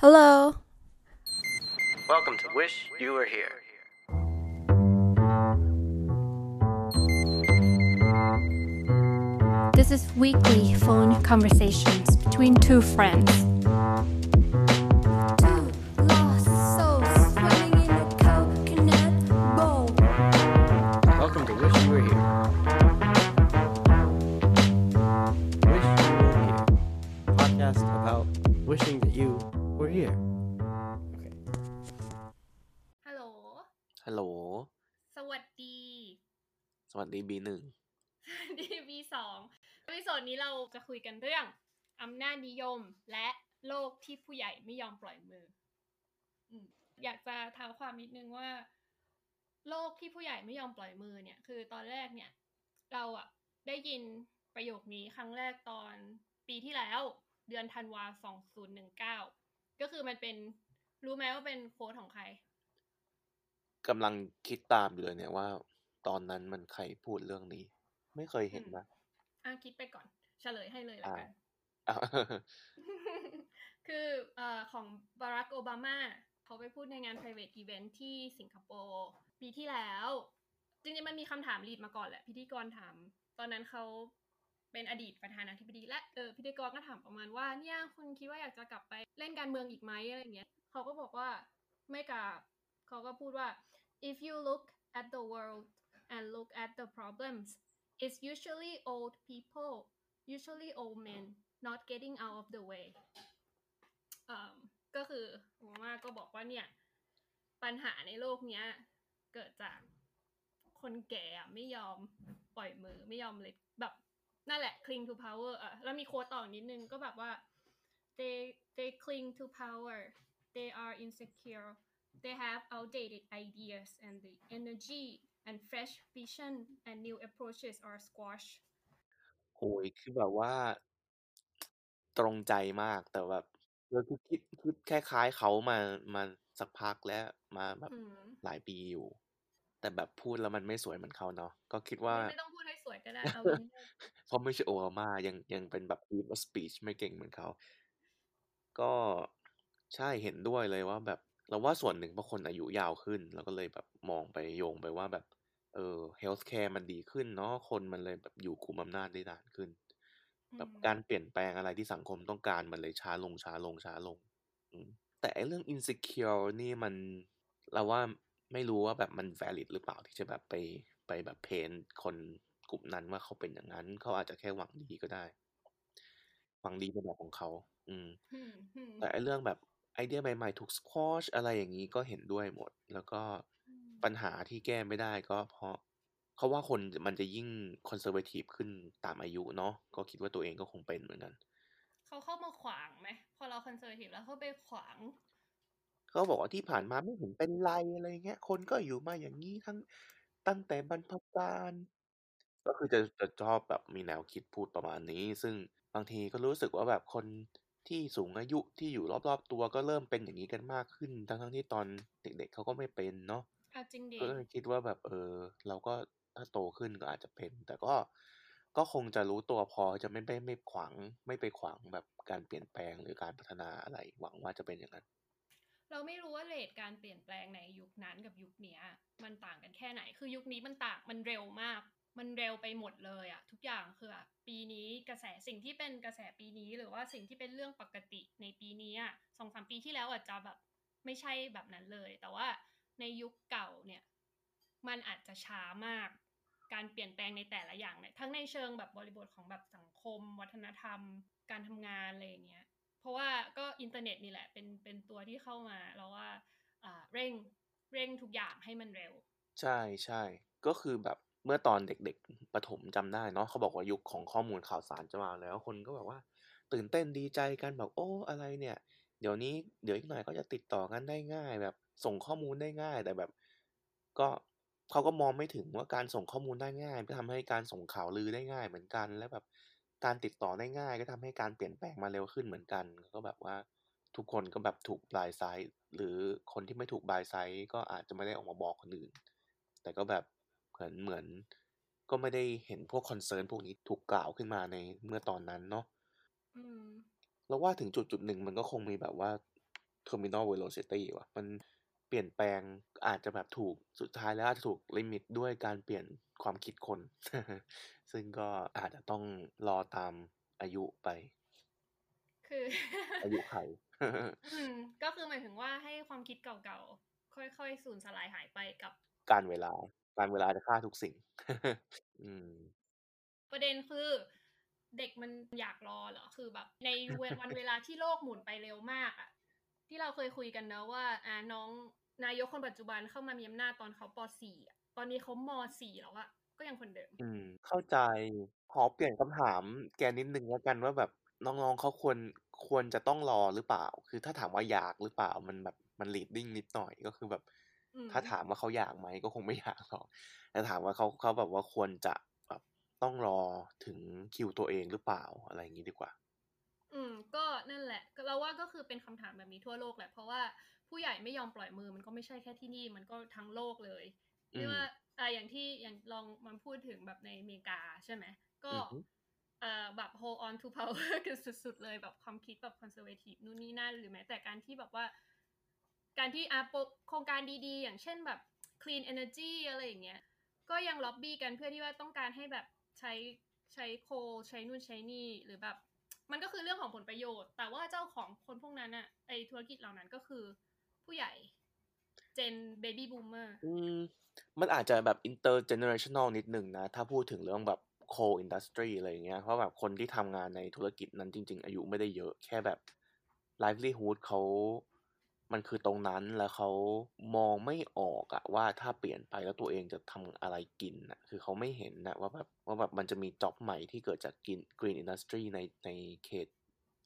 Hello. Welcome to Wish You Were Here. This is weekly phone conversations between two friends. Here. Okay. ฮัลโหล ฮัลโหล สวัสดี สวัสดีบีหนึ่งดีวีสองวิสดนี้เราจะคุยกันเรื่องอำนาจนิยมและโลกที่ผู้ใหญ่ไม่ยอมปล่อยมืออืมอยากจะเท้าความนิดนึงว่า โลกที่ผู้ใหญ่ไม่ยอมปล่อยมือเนี่ย คือตอนแรกเนี่ย เราอะได้ยินประโยคนี้ครั้งแรกตอนปีที่แล้ว เดือนธันวาสองศูนย์หนึ่งเก้า ก็คือมันเป็นรู้ไหมว่าเป็นโค้ดของใครกำลังคิดตามอยู่เลยเนี่ยว่า ตอนนั้นมันใครพูดเรื่องนี้ ไม่เคยเห็นนะอะคิดไปก่อน เฉลยให้เลยละอ่ากันอ้าวคือเอ่อของบารักโอบามาเขาไปพูดในงาน private event ที่สิงคโปร์ปีที่แล้ว จริงๆมันมีคำถามรีดมาก่อนแหละ พิธีกรถาม ตอนนั้นเขา เป็นอดีตประธานาธิบดี และเออพิธีกรก็ถามประมาณว่าเนี่ยคุณคิดว่าอยากจะกลับไปเล่นการเมืองอีกไหมอะไรเงี้ยเขาก็บอกว่าไม่กลับเขาก็พูดว่า if you look at the world and look at the problems it's usually old people usually old men not getting out of the way อ่อก็คือโอบามาก็บอกว่าเนี่ย ปัญหาในโลกเนี้ย เกิดจากคนแก่ไม่ยอมปล่อยมือไม่ยอมเลยแบบ นั่นแหละ cling to power อะแล้วมีโค้ดต่อนิดนึงก็แบบว่า they they cling to power they are insecure they have outdated ideas and the energy and fresh vision and new approaches are squashed โอ้ยคือแบบว่า ตรงใจมากแต่แบบเออคือคิดคิดคล้ายๆเขามามาสักพักแล้วมาแบบอืมหลายปีอยู่ แต่แบบพูดแล้วมันไม่สวยเหมือนเขาเนาะก็คิดว่าไม่ต้องพูดให้สวย ก็ได้ เอาง่ายเพราะไม่ใช่โอบามายังยังเป็นแบบ deep of speech ไม่เก่งเหมือนเขา ก็ใช่เห็นด้วยเลยว่าแบบเราว่าส่วนหนึ่งเพราะคนอายุยาวขึ้น แล้วก็เลยแบบมองไปโยงไปว่าแบบ เออ healthcare มันดีขึ้นเนาะคนมันเลยแบบอยู่คุมอำนาจได้นานขึ้น อืแบบมการเปลี่ยนแปลงอะไรที่สังคมต้องการมันเลยช้าลงช้าลงช้าลง อืมแต่ไอ้เรื่อง insecure นี่มัน เราว่าไม่รู้ว่าแบบมัน valid หรือเปล่าที่จะแบบไปไปแบบเพนคน กลุ่มนั้นว่าเขาเป็นอย่างนั้น เขาอาจจะแค่หวังดีก็ได้ หวังดีในแบบของเขา อืมอืมอืมแต่ไอ้เรื่องแบบไอเดียใหม่ๆถูก squash อะไรอย่างนี้ก็เห็นด้วยหมด แล้วก็อืมปัญหาที่แก้ไม่ได้ก็เพราะเขาว่าคนมันจะยิ่ง conservative ขึ้นตามอายุเนาะก็คิดว่าตัวเองก็คงเป็นเหมือนกันเขาเข้ามาขวางไหมพอเราคอนเซอร์ทีฟแล้วเขาไปขวางเขาบอกว่าที่ผ่านมาไม่เห็นเป็นไรอะไรเงี้ย คนก็อยู่มาอย่างนี้ทั้งตั้งแต่บรรพกาล ก็คือจะ จะชอบแบบมีแนวคิดพูดประมาณนี้ ซึ่งบางทีก็รู้สึกว่าแบบคนที่สูงอายุที่อยู่รอบ ๆ ตัวก็เริ่มเป็นอย่างนี้กันมากขึ้น ทั้ง ๆ ที่ตอนเด็ก ๆ เขาก็ไม่เป็นเนาะเอาจริงดิ ก็เลยคิดว่าแบบ เออ เราก็ ถ้าโตขึ้นก็อาจจะเป็น แต่ก็ ก็คงจะรู้ตัวพอจะไม่ไม่ไม่ขวาง ไม่ไปขวางแบบการเปลี่ยนแปลง หรือการพัฒนาอะไร หวังว่าจะเป็นอย่างนั้น เราไม่รู้ว่าเลทการเปลี่ยนแปลงในยุคนั้นกับยุคเนี้ย มันต่างกันแค่ไหน คือยุคนี้มันต่าง มันเร็วมาก มันเร็วไปหมดเลยอะทุกอย่างคืออะปีนี้กระแสสิ่งที่เป็นกระแสปีนี้ หรือว่าสิ่งที่เป็นเรื่องปกติในปีนี้อะสองสามปีที่แล้วอาจจะแบบไม่ใช่แบบนั้นเลย แต่ว่าในยุคเก่าเนี่ยมันอาจจะช้ามากการเปลี่ยนแปลงในแต่ละอย่างเนี่ยทั้งในเชิงแบบบริบทของแบบสังคม วัฒนธรรม การทำงานอะไรอย่างเงี้ยเพราะว่าก็อินเทอร์เน็ตนี่แหละเป็นเป็นตัวที่เข้ามาแล้วว่าอ่าเร่งเร่งทุกอย่างให้มันเร็ว ใช่ใช่ก็คือแบบ เมื่อตอนเด็กๆประถมจำได้เนาะเขาบอกว่ายุคของข้อมูลข่าวสารจะมาแล้ว คนก็แบบว่า ตื่นเต้นดีใจกันแบบโอ้อะไรเนี่ย เดี๋ยวนี้เดี๋ยวอีกหน่อยก็จะติดต่อกันได้ง่าย แบบส่งข้อมูลได้ง่าย แต่แบบ ก็เขาก็มองไม่ถึงว่าการส่งข้อมูลได้ง่ายก็ทำให้การส่งข่าวลือได้ง่ายเหมือนกัน และแบบการติดต่อได้ง่าย ก็ทำให้การเปลี่ยนแปลงมาเร็วขึ้นเหมือนกัน ก็แบบว่าทุกคนก็แบบถูกบายไซด์หรือคนที่ไม่ถูกบายไซด์ก็อาจจะไม่ได้ออกมาบอกคนอื่น แต่ก็แบบ เหมือนเหมือน ก็ไม่ได้เห็นพวกคอนเซิร์นพวกนี้ถูกกล่าวขึ้นมาในเมื่อตอนนั้นเนาะอืมเราว่าถึงจุดจุดหนึ่งมันก็คงมีแบบว่า terminal velocity ว่ะ มันเปลี่ยนแปลงอาจจะแบบถูกสุดท้ายแล้วอาจจะถูกลิมิตด้วยการเปลี่ยนความคิดคน ซึ่งก็อาจจะต้องรอตามอายุไป คืออายุไขอืมก็คือหมายถึงว่าให้ความคิดเก่าๆ ค่อยๆ สูญสลายหายไปกับการเวลา การเวลาจะฆ่าทุกสิ่ง อืม ประเด็นคือเด็กมันอยากรอเหรอ คือแบบ ในเวลวันเวลาที่โลกหมุนไปเร็วมากอะที่เราเคยคุยกันนะว่า อ่าน้องนายกคนปัจจุบันเข้ามามีอำนาจตอนเขาป .4 อะตอนนี้เขาม .4 แล้วอะก็ยังคนเดิม อืม เข้าใจขอเปลี่ยนคำถามแกนิดนึงแล้วกันว่าแบบน้องๆเขาควรควรจะต้องรอหรือเปล่า คือถ้าถามว่าอยากหรือเปล่ามันแบบมัน leading นิดหน่อยก็คือแบบอืม ถ้าถามว่าเขาอยากไหมก็คงไม่อยากหรอกแต่ถามว่าเขาเขาแบบว่าควรจะแบบต้องรอถึงคิวตัวเองหรือเปล่าอะไรอย่างนี้ดีกว่า อืม ก็นั่นแหละก็เราว่าก็คือเป็นคำถามแบบนี้ทั่วโลกแหละเพราะว่าผู้ใหญ่ไม่ยอมปล่อยมือมันก็ไม่ใช่แค่ที่นี่มันก็ทั้งโลกเลยอืมไม่ว่าอ่าอย่างที่อย่างลองมันพูดถึงแบบในอเมริกาใช่ไหมก็อือฮึเอ่อแบบ hold on to power กันสุดๆเลยแบบความคิดแบบ conservative นู่นนี่นั่น หรือแม้แต่การที่แบบว่า การที่อาโปโครงการดีๆ อย่างเช่นแบบ clean energy อะไรอย่างเงี้ยก็ยังล็อบบี้กันเพื่อที่ว่าต้องการให้แบบใช้ใช้ coal ใช้นู่นใช้นี่หรือแบบ มันก็คือเรื่องของผลประโยชน์ แต่ว่าเจ้าของคนพวกนั้นอะไอธุรกิจเหล่านั้นก็คือผู้ใหญ่ gen baby boomerอืมมันอาจจะแบบ intergenerational นิดหนึ่งนะ ถ้าพูดถึงเรื่องแบบ coal industry อะไรอย่างเงี้ยเพราะแบบคนที่ทำงานในธุรกิจนั้นจริง ๆ อายุไม่ได้เยอะแค่แบบ livelihood เขา มันคือตรงนั้นแล้วเขามองไม่ออกอะว่าถ้าเปลี่ยนไปแล้วตัวเองจะทำอะไรกินอะคือเขาไม่เห็นนะว่าแบบว่าแบบมันจะมีจ็อบใหม่ที่เกิดจากกิน green industry ในในเขต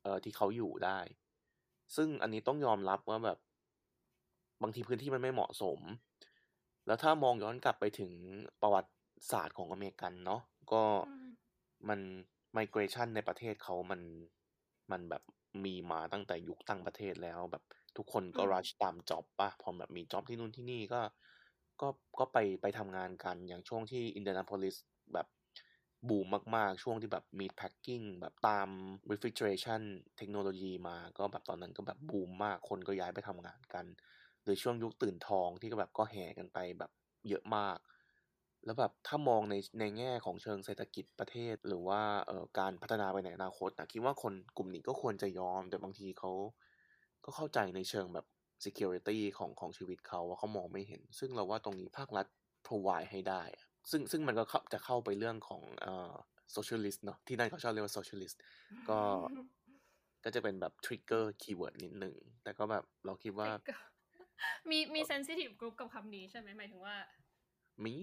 เอ่อที่เขาอยู่ได้ ซึ่งอันนี้ต้องยอมรับว่าแบบบางทีพื้นที่มันไม่เหมาะสม แล้วถ้ามองย้อนกลับไปถึงประวัติศาสตร์ของอเมริกันเนาะก็อืมมัน migration ในประเทศเขามันมันแบบมีมาตั้งแต่ยุคตั้งประเทศแล้วแบบ ทุกคนก็อืมรัชตามจ็อบป่ะพอแบบมีจ็อบที่นู่นที่นี่ก็ก็ก็ไปไปทำงานกันอย่างช่วงที่อินเดียนาโพลิสแบบบูมมาก ๆ ช่วงที่แบบ meat packing แบบตาม refrigeration เทคโนโลยีมาก็แบบตอนนั้นก็แบบบูมมากคนก็ย้ายไปทำงานกัน หรือช่วงยุคตื่นทองที่ก็แบบก็แห่กันไปแบบเยอะมาก แล้วแบบถ้ามองในในแง่ของเชิงเศรษฐกิจประเทศ หรือว่าเอ่อการพัฒนาไปในอนาคตนะคิดว่าคนกลุ่มนี้ก็ควรจะยอม แต่บางทีเขา ก็เข้าใจในเชิงแบบ security ของของชีวิตเขาว่าเขามองไม่เห็น ซึ่งเราว่าตรงนี้ภาครัฐ provide ให้ได้อะซึ่งซึ่งมันก็เข้าจะเข้าไปเรื่องของเอ่อ socialist เนาะที่นั่นเขาชอบเรียกว่า socialist ก็ก็จะเป็นแบบ trigger keyword นิดหนึ่ง แต่ก็แบบเราคิดว่า มีมี sensitive group กับคำนี้ใช่ไหมหมายถึงว่ามี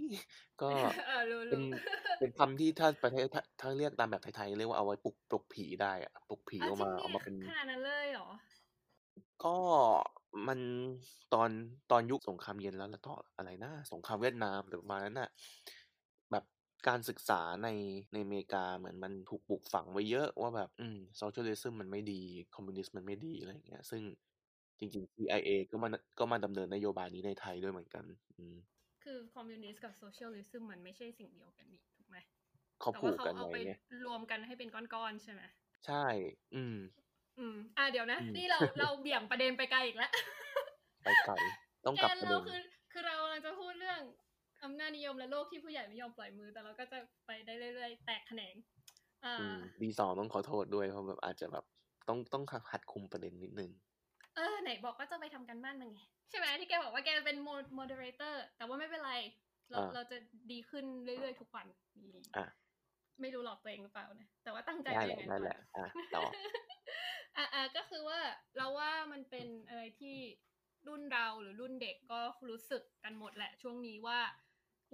ก็เออรู้เป็นรู้เป็นคำที่ถ้าประเทศถ้าถ้าเรียกตามแบบไทยๆเรียกว่าเอาไว้ปลุกปลุกผีได้อะปลุกผีอ้าวออกจริมางเอาดิมาเป็นขนาดนั้นเลยเหรอ ก็ มัน ตอน ตอนยุคสงครามเย็น แล้ว แล้วต่ออะไรนะ สงครามเวียดนาม หรือประมาณนั้นน่ะ แบบการศึกษาใน ในอเมริกาเหมือนมันถูกปลูกฝังไว้เยอะว่าแบบ อืม socialism มันไม่ดี คอมมิวนิสต์มันไม่ดี อะไรอย่างเงี้ย ซึ่งจริง ๆ CIA ก็มา ก็มาดำเนินนโยบายนี้ในไทยด้วยเหมือนกัน อืม คือคอมมิวนิสต์กับ socialism มันไม่ใช่สิ่งเดียวกันนี่ ถูกไหม แต่ว่าเขาเขาผูกกันเอาไว้ไปไง รวมกันให้เป็นก้อน ๆ ใช่ไหม ใช่ อืม อืม อะเดี๋ยวนะอืมนี่เราเราเบี่ยงประเด็นไปไกลอีกแล้วไปไกลต้องกลับประเราเด็น แกเราคือ คือเรากำลังจะพูดเรื่องอำนาจนิยมและโลกที่ผู้ใหญ่ไม่ยอมปล่อยมือ แต่เราก็จะไปได้เรื่อยๆ แตกแขนง อ่าอืมดีสองต้องขอโทษด้วยเพราะแบบอาจจะแบบต้องต้องหัดคุมประเด็นนิดนึง เออ ไหนบอกว่าจะไปทำการบ้านมาไง ใช่ไหมที่แกบอกว่าแกเป็น moderator แต่ว่าไม่เป็นไร เราอ่าเราจะดีขึ้นเรื่อยๆ ทุกวันนี่อะไม่รู้หลอกตัวเองหรือเปล่านะ แต่ว่าตั้งใจได้ไว้แหอละย่างนั้นได้แหละก่อนอะต่อ อะอะก็คือว่าเราว่ามันเป็นอะไรที่รุ่นเราหรือรุ่นเด็กก็รู้สึกกันหมดแหละช่วงนี้ว่า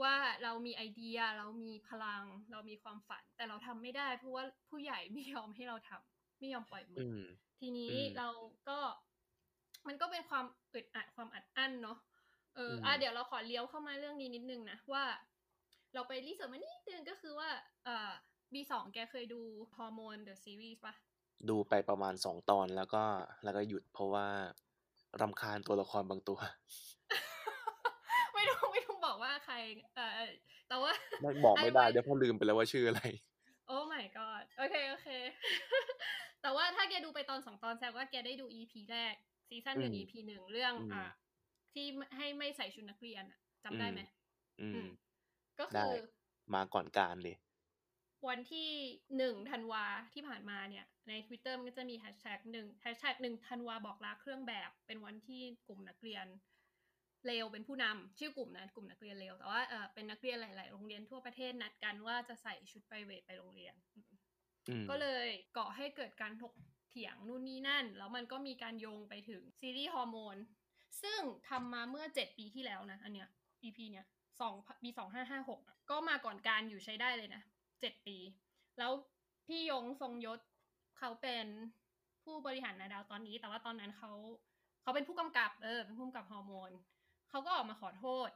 ว่าเรามีไอเดียเรามีพลัง เรามีความฝัน แต่เราทำไม่ได้เพราะว่าผู้ใหญ่ไม่ยอมให้เราทำไม่ยอมปล่อยมือือมทีนี้อืมเราก็ มันก็เป็นความอึดอัดความอัดอั้นเนาะเอออืมอะเดี๋ยวเราขอเลี้ยวเข้ามาเรื่องนี้นิดนึงนะว่า เราไปรีเสิร์ชมานิดนึงก็คือว่าอ่า B2 แกเคยดูฮอร์โมน The Series ปะ ดูไปประมาณสองตอนแล้วก็แล้วก็หยุดเพราะว่ารำคาญตัวละครบางตัว ไม่ต้องไม่ต้องบอกว่าใคร เออแต่ว่าไม่บอกไม่ได้ไอ้ว้เดี๋ยวเพอลืมไปแล้วว่าชื่ออะไร โอ้ my god โอเคโอเค แต่ว่าถ้าแกดูไปตอนสองตอนแสดงว่าแกได้ดู EP แรกซีซั่นหนึ่งอืม EP หนึ่งเรื่องอืมอะที่ให้ไม่ใส่ชุดนักเรียนอะจำได้ไหมอือืมมก็ได้คือมาก่อนการเลย วันที่หนึ่งธันวาที่ผ่านมาเนี่ย ใน Twitter มันก็จะมีแฮชแท็กหนึ่งแฮชแท็กหนึ่งธันวาบอกลาเครื่องแบบ เป็นวันที่กลุ่มนักเรียนเลวเป็นผู้นำชื่อกลุ่มนะกลุ่มนักเรียนเลวแต่ว่าเออเป็นนักเรียนหลาย ๆ โรงเรียนทั่วประเทศนัดกันว่าจะใส่ชุดไพรเวทไปโรงเรียนอืมอืมก็เลยก่อให้เกิดการถกเถียงนู่นนี่นั่น แล้วมันก็มีการโยงไปถึงซีรีส์ฮอร์โมนซึ่งทำมาเมื่อ7ปีที่แล้วนะ อันเนี้ย EP เนี้ยสองปีสองห้าห้าหกก็มาก่อนการอยู่ใช้ได้เลยนะ เจ็ดปี แล้วพี่ยงทรงยศเขาเป็นผู้บริหารนาดาวตอนนี้ แต่ว่าตอนนั้นเขาเขาเป็นผู้กำกับ เออเป็นผู้กำกับฮอร์โมนเขาก็ออกมาขอโทษ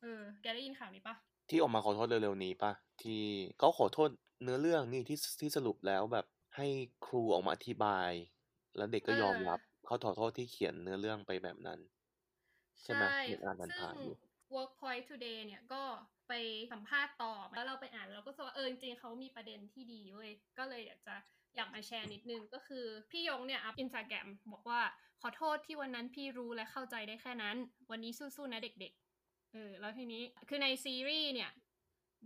เออ แกได้ยินข่าวนี้ปะที่ออกมาขอโทษเร็วๆนี้ปะที่เขาขอโทษเนื้อเรื่องนี่ที่ที่สรุปแล้วแบบให้ครูออกมาอธิบาย แล้วเด็กก็ยอมรับเขาขอโทษที่เขียนเนื้อเรื่องไปแบบนั้น ใช่ไหมเห็นอ่านซึ่งผ่านๆอยู่ Workpoint Today เนี่ยก็ไปสัมภาษณ์ต่อแล้วเราไปอ่านแล้วก็รู้สึกว่าเออจริงๆเขามีประเด็นที่ดีเว้ยก็เลยอยากจะอยากมาแชร์นิดนึงก็คือพี่ยงเนี่ยอัพอินสตาแกรมบอกว่าขอโทษที่วันนั้นพี่รู้และเข้าใจได้แค่นั้น วันนี้สู้ๆนะเด็กๆเออแล้วทีนี้คือในซีรีส์เนี่ย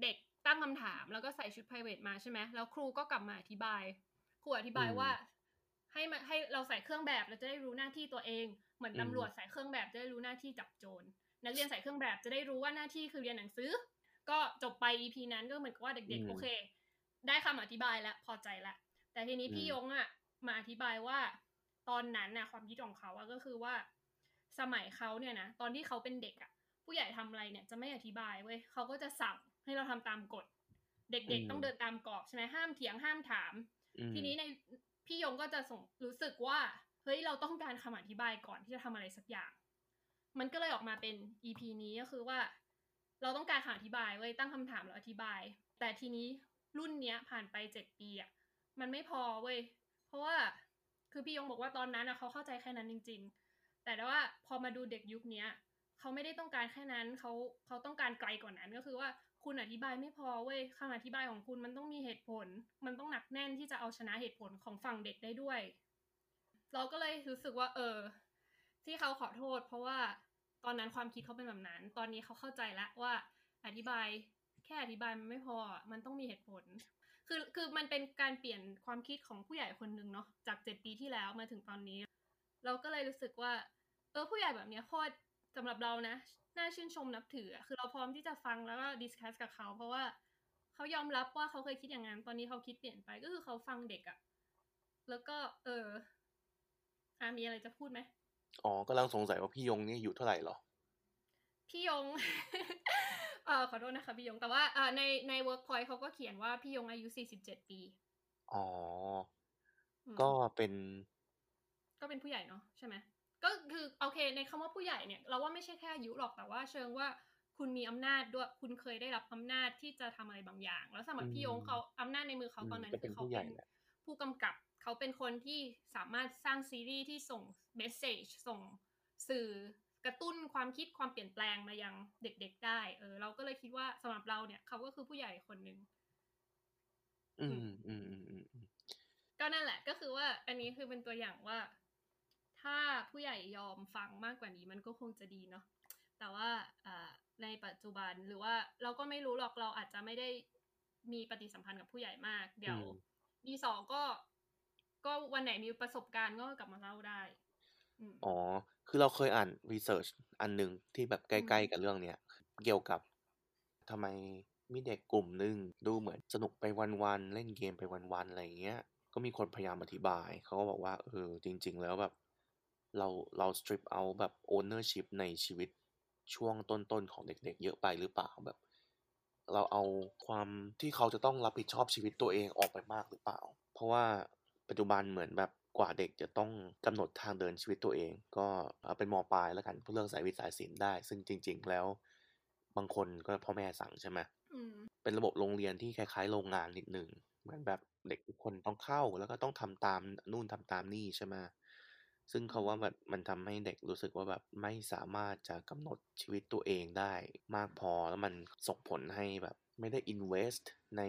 เด็กตั้งคำถามแล้วก็ใส่ชุด private มาใช่ไหมแล้วครูก็กลับมาอธิบาย ครูอธิบายอืมว่าให้มาให้เราใส่เครื่องแบบเราจะได้รู้หน้าที่ตัวเอง เหมือนอืมตำรวจใส่เครื่องแบบจะได้รู้หน้าที่จับโจร นักเรียนใส่เครื่องแบบจะได้รู้ว่าหน้าที่คือเรียนหนังสือ ก็จบไป EP นั้นก็เหมือนกับว่าเด็กอืๆมโอเค ได้คำอธิบายแล้วพอใจละ แต่ทีนี้อืมพี่ยงอะมาอธิบายว่าตอนนั้นน่ะความคิดของเขาอะก็คือว่า สมัยเขาเนี่ยนะตอนที่เขาเป็นเด็กอะผู้ใหญ่ทำอะไรเนี่ยจะไม่อธิบายเว้ยเขาก็จะสั่งให้เราทำตามกฎ เด็กอืมๆต้องเดินตามกรอบใช่ไหมห้ามเถียงห้ามถามอืมทีนี้ในพี่ยงก็จะส่งรู้สึกว่าเฮ้ยเราต้องการคำอธิบายก่อนที่จะทำอะไรสักอย่าง มันก็เลยออกมาเป็น EP นี้ก็คือว่า เราต้องการคำอธิบายเว้ยตั้งคำถามแล้วอธิบาย แต่ทีนี้รุ่นเนี้ยผ่านไปเจ็ดปีอะมันไม่พอเว้ยเพราะว่าคือพี่ยงบอกว่าตอนนั้นอะเขาเข้าใจแค่นั้นจริง ๆ แต่ว่าพอมาดูเด็กยุคเนี้ยเขาไม่ได้ต้องการแค่นั้นเขาเขาต้องการไกลกว่านั้นก็คือว่าคุณอธิบายไม่พอเว้ยคำอธิบายของคุณมันต้องมีเหตุผล มันต้องหนักแน่นที่จะเอาชนะเหตุผลของฝั่งเด็กได้ด้วย เราก็เลยรู้สึกว่า เออ ที่เขาขอโทษ เพราะว่าตอนนั้นความคิดเขาเป็นแบบนั้น ตอนนี้เขาเข้าใจแล้วว่าอธิบายแค่อธิบายมันไม่พอ มันต้องมีเหตุผล คือคือมันเป็นการเปลี่ยนความคิดของผู้ใหญ่คนหนึ่งเนาะจากเจ็ดปีที่แล้วมาถึงตอนนี้ เราก็เลยรู้สึกว่า เออผู้ใหญ่แบบเนี้ยโคตรสำหรับเรานะน่าชื่นชมนับถือ คือเราพร้อมที่จะฟังแล้วก็ดิสคัสกับเขา เพราะว่าเขายอมรับว่าเขาเคยคิดอย่างนั้น ตอนนี้เขาคิดเปลี่ยนไปก็คือเขาฟังเด็กอะแล้วก็ เอออามีอะไรจะพูดไหม อ๋อกำลังสงสัยว่าพี่ยงนี่อยู่เท่าไหร่เหรอ พี่ยงเออขอโทษนะคะพี่ยง แต่ว่าอ่าในใน Workpoint เขาก็เขียนว่าพี่ยงอายุ47ปี อ๋ออืมก็เป็น ก็เป็นผู้ใหญ่เนาะใช่ไหมก็คือโอเค ในคำว่าผู้ใหญ่เนี่ย เราว่าไม่ใช่แค่อายุหรอกแต่ว่าเชิงว่าคุณมีอำนาจด้วยคุณเคยได้รับอำนาจที่จะทำอะไรบางอย่าง แล้วสำหรับพี่ยงอืมเขาอำนาจในมือเขาอืมตอนนั้นก็เป็คืนอเขาผู้ใหญ่เป็นแหละผู้กำกับ เขาเป็นคนที่สามารถสร้างซีรีส์ที่ส่งเมสเซจส่งสื่อกระตุ้นความคิดความเปลี่ยนแปลงมายังเด็กๆได้เออเราก็เลยคิดว่าสำหรับเราเนี่ยเขาก็คือผู้ใหญ่คนหนึ่งอืมอืมอืมอืมอืมก็นั่นแหละ ก็คือว่า อันนี้คือเป็นตัวอย่างว่า ถ้าผู้ใหญ่ยอมฟังมากกว่านี้มันก็คงจะดีเนาะแต่ว่าอ่าในปัจจุบันหรือว่าเราก็ไม่รู้หรอกเราอาจจะไม่ได้มีปฏิสัมพันธ์กับผู้ใหญ่มาก เดี๋ยวอืมดีสองก็ ก็วันไหนมีประสบการณ์ก็กลับมาเล่าได้อ๋อ คือเราเคยอ่านรีเสิร์ชอันหนึ่งที่แบบใกล้ๆกับเรื่องเนี้ยเกี่ยวกับทำไมมีเด็กกลุ่มหนึ่งดูเหมือนสนุกไปวันๆเล่นเกมไปวันๆอะไรเงี้ย ก็มีคนพยายามอธิบาย เขาก็บอกว่า เออ จริง ๆ แล้วแบบ เราเรา strip out แบบ ownership ในชีวิตช่วงต้นๆของเด็ก ๆ เยอะไปหรือเปล่าแบบ เราเอาความที่เขาจะต้องรับผิดชอบชีวิตตัวเองออกไปมากหรือเปล่า เพราะว่า ปัจจุบันเหมือนแบบกว่าเด็กจะต้องกำหนดทางเดินชีวิตตัวเอง ก็เอาเป็นมปลายแล้วกันเพื่อเลือกสายวิทย์สายศิลป์ได้ ซึ่งจริง ๆ แล้ว บางคนก็พ่อแม่สั่งใช่ไหมอืมเป็นระบบโรงเรียนที่คล้าย ๆ โรงงานนิดหนึ่งเหมือนแบบเด็กทุกคนต้องเข้าแล้วก็ต้องทำตามนู่นทำตามนี่ใช่ไหมซึ่งเขาว่าแบบมันทำให้เด็กรู้สึกว่าแบบไม่สามารถจะกำหนดชีวิตตัวเองได้ มากพอแล้วมันส่งผลให้แบบไม่ได้ invest ใน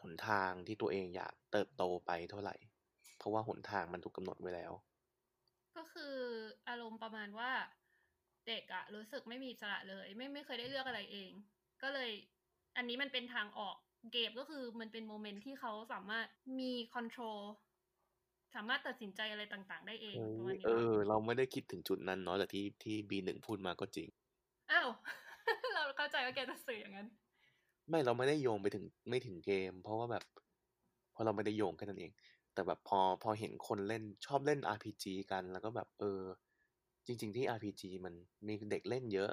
หนทางที่ตัวเองอยากเติบโตไปเท่าไหร่ เพราะว่าหนทางมันถูกกำหนดไว้แล้ว ก็คืออาประมาณว่า เด็กอะรู้สึกไม่มีอิสระเลย ไม่ไม่เคยได้เลือกอะไรเอง ก็เลย อันนี้มันเป็นทางออกเกมก็คือมันเป็นโมเมนต์ที่เขาสามารถมีคอนโทรลสามารถตัดสินใจอะไรต่างๆ ได้เองเฮ้ประมาณยนี้เอมั้งอเราไม่ได้คิดถึงจุดนั้นเนาะแต่ที่ที่บีหนึ่งพูดมาก็จริงอ้าวเราเข้าใจว่าแกจะสื่ออย่างนั้น ไม่เราไม่ได้โยงไปถึงไม่ถึงเกม เพราะว่าแบบ เพราะเราไม่ได้โยงแค่นั้นเอง แต่แบบพอพอเห็นคนเล่นชอบเล่น RPG กันแล้วก็แบบเออ จริง ๆ ที่ RPG มันมีเด็กเล่นเยอะ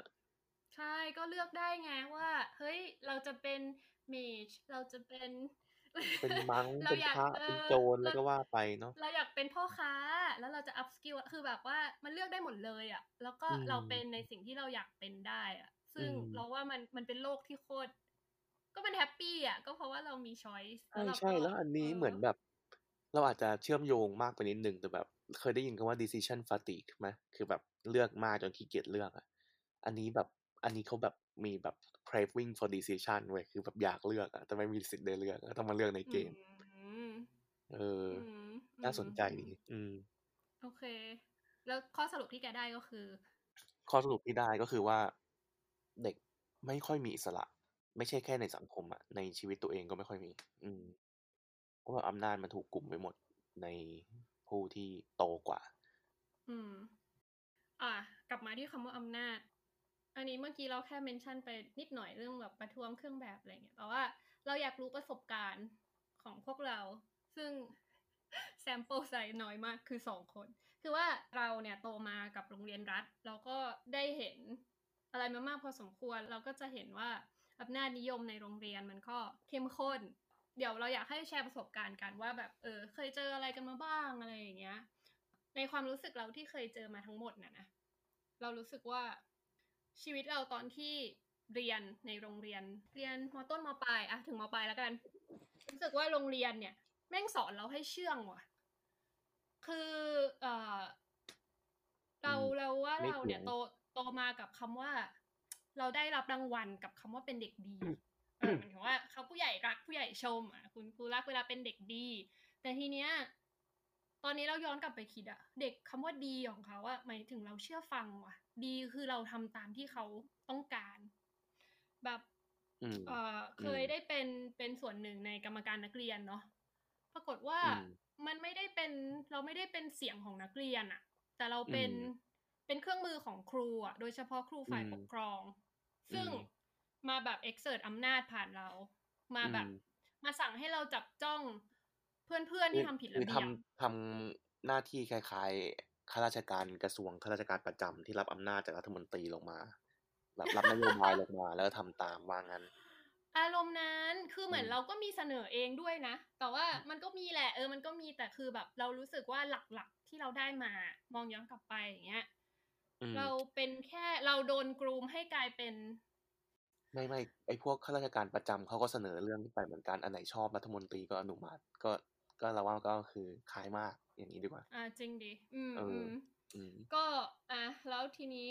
ใช่ก็เลือกได้ไงว่า เฮ้ยเราจะเป็น mage เราจะเป็นเป็น monk เราเป็นอยากพระเออเป็นโจรแล้วเราก็ว่าไปเนาะเราอยากเป็นพ่อค้าแล้วเราจะ up skill คือแบบว่ามันเลือกได้หมดเลยอะ่ะ แล้วก็อืมเราเป็นในสิ่งที่เราอยากเป็นได้อะ่ะ ซึ่งอืมเราว่ามันมันเป็นโลกที่โคตรก็มัน happy อะ ก็เพราะว่าเรามี choice ใช่เราใช่็แล้วอันนี้เออเหมือนแบบ เราอาจจะเชื่อมโยงมากไปนิดนึงแต่แบบ เคยได้ยินคำว่า decision fatigue ไหมคือแบบเลือกมากจนขี้เกียจเลือกอะอันนี้แบบอันนี้เขาแบบมีแบบ craving for decision เว้ยคือแบบอยากเลือกอะแต่ไม่มีสิทธิ์ได้เลือกอะต้องมาเลือกในเกมอืมเอออืมน่าสนใจอืดีมอืม โอเค แล้วข้อสรุปที่แกได้ก็คือ ข้อสรุปที่ได้ก็คือว่า เด็กไม่ค่อยมีอิสระ ไม่ใช่แค่ในสังคมอะในชีวิตตัวเองก็ไม่ค่อยมี อืมเพ ราะว่าอำนาจมันถูกกลุ่มไปหมดในผู้ที่โตกว่า อืม อะ กลับมาที่คำว่าอำนาจ อันนี้เมื่อกี้เราแค่ mention ไปนิดหน่อยเรื่องแบบประท้วงเครื่องแบบอะไรเงี้ยแต่ว่าเราอยากรู้ประสบการณ์ของพวกเรา ซึ่ง sample size น้อยมากคือสองคน คือว่าเราเนี่ยโตมากับโรงเรียนรัฐ เราก็ได้เห็นอะไรมามากพอสมควร เราก็จะเห็นว่าอำนาจนิยมในโรงเรียนมันก็เข้มข้น เดี๋ยวเราอยากให้แชร์ประสบการณ์กันว่าแบบเออ เคยเจออะไรกันมาบ้างอะไรอย่างเงี้ย ในความรู้สึกเราที่เคยเจอมาทั้งหมดน่ะนะเรารู้สึกว่าชีวิตเราตอนที่เรียนในโรงเรียนเรียนมต้นมปลายอะถึงมปลายแล้วกันรู้สึกว่าโรงเรียนเนี่ย แม่งสอนเราให้เชื่องว่ะ คือเออเราอืมเราว่าไม่เราเนี่ยถึงโตโตมากับคำว่า เราได้รับรางวัลกับคำว่าเป็นเด็กดีเออ หมายถึงว่าเขาผู้ใหญ่รักผู้ใหญ่ชมอะคุณครูรักเวลาเป็นเด็กดี แต่ทีเนี้ยตอนนี้เราย้อนกลับไปคิดอะเด็กคำว่าดีของเขาอะหมายถึงเราเชื่อฟังว่ะ ดีคือเราทำตามที่เขาต้องการ แบบอืมเออเคยอืมได้เป็นเป็นส่วนหนึ่งในกรรมการนักเรียนเนาะปรากฏว่าอืมมันไม่ได้เป็นเราไม่ได้เป็นเสียงของนักเรียนอะแต่เราเป็นอืมเป็นเครื่องมือของครูอะโดยเฉพาะครูฝ่ายอืมปกครอง ซึ่งอื มมาแบบเอ็กเซิร์อำนาจผ่านเรา มาแบบอืมมาสั่งให้เราจับจ้องเพื่อนๆที่ทำผิดคืระอเบีทำยบทำหน้าที่คล้ายๆข้าราชการกระทรวงข้าราชการประจำที่รับอำนาจจากรัฐมนตรีลงมาแบบรับนโยบายลงมาแล้วก็ทำตามว่างั้น อารมณ์นั้นคือเหมือนอืมเราก็มีเสนอเองด้วยนะ แต่ว่ามันก็มีแหละเออมันก็มีแต่คือแบบ เรารู้สึกว่าหลักๆที่เราได้มา มองย้อนกลับไปอย่างเงี้ยอืมเราเป็นแค่เราโดนกรูมให้กลายเป็น ไม่ไม่ไอพวกข้าราชการประจำเขาก็เสนอเรื่องขึ้นไปเหมือนกันอันไหนชอบรัฐมนตรีก็อนุมัติก็ก็เราว่าก็คือคล้ายมากอย่างนี้ดีกว่า อ่าจริงดิอืมเอออืมอืมก็อะแล้วทีนี้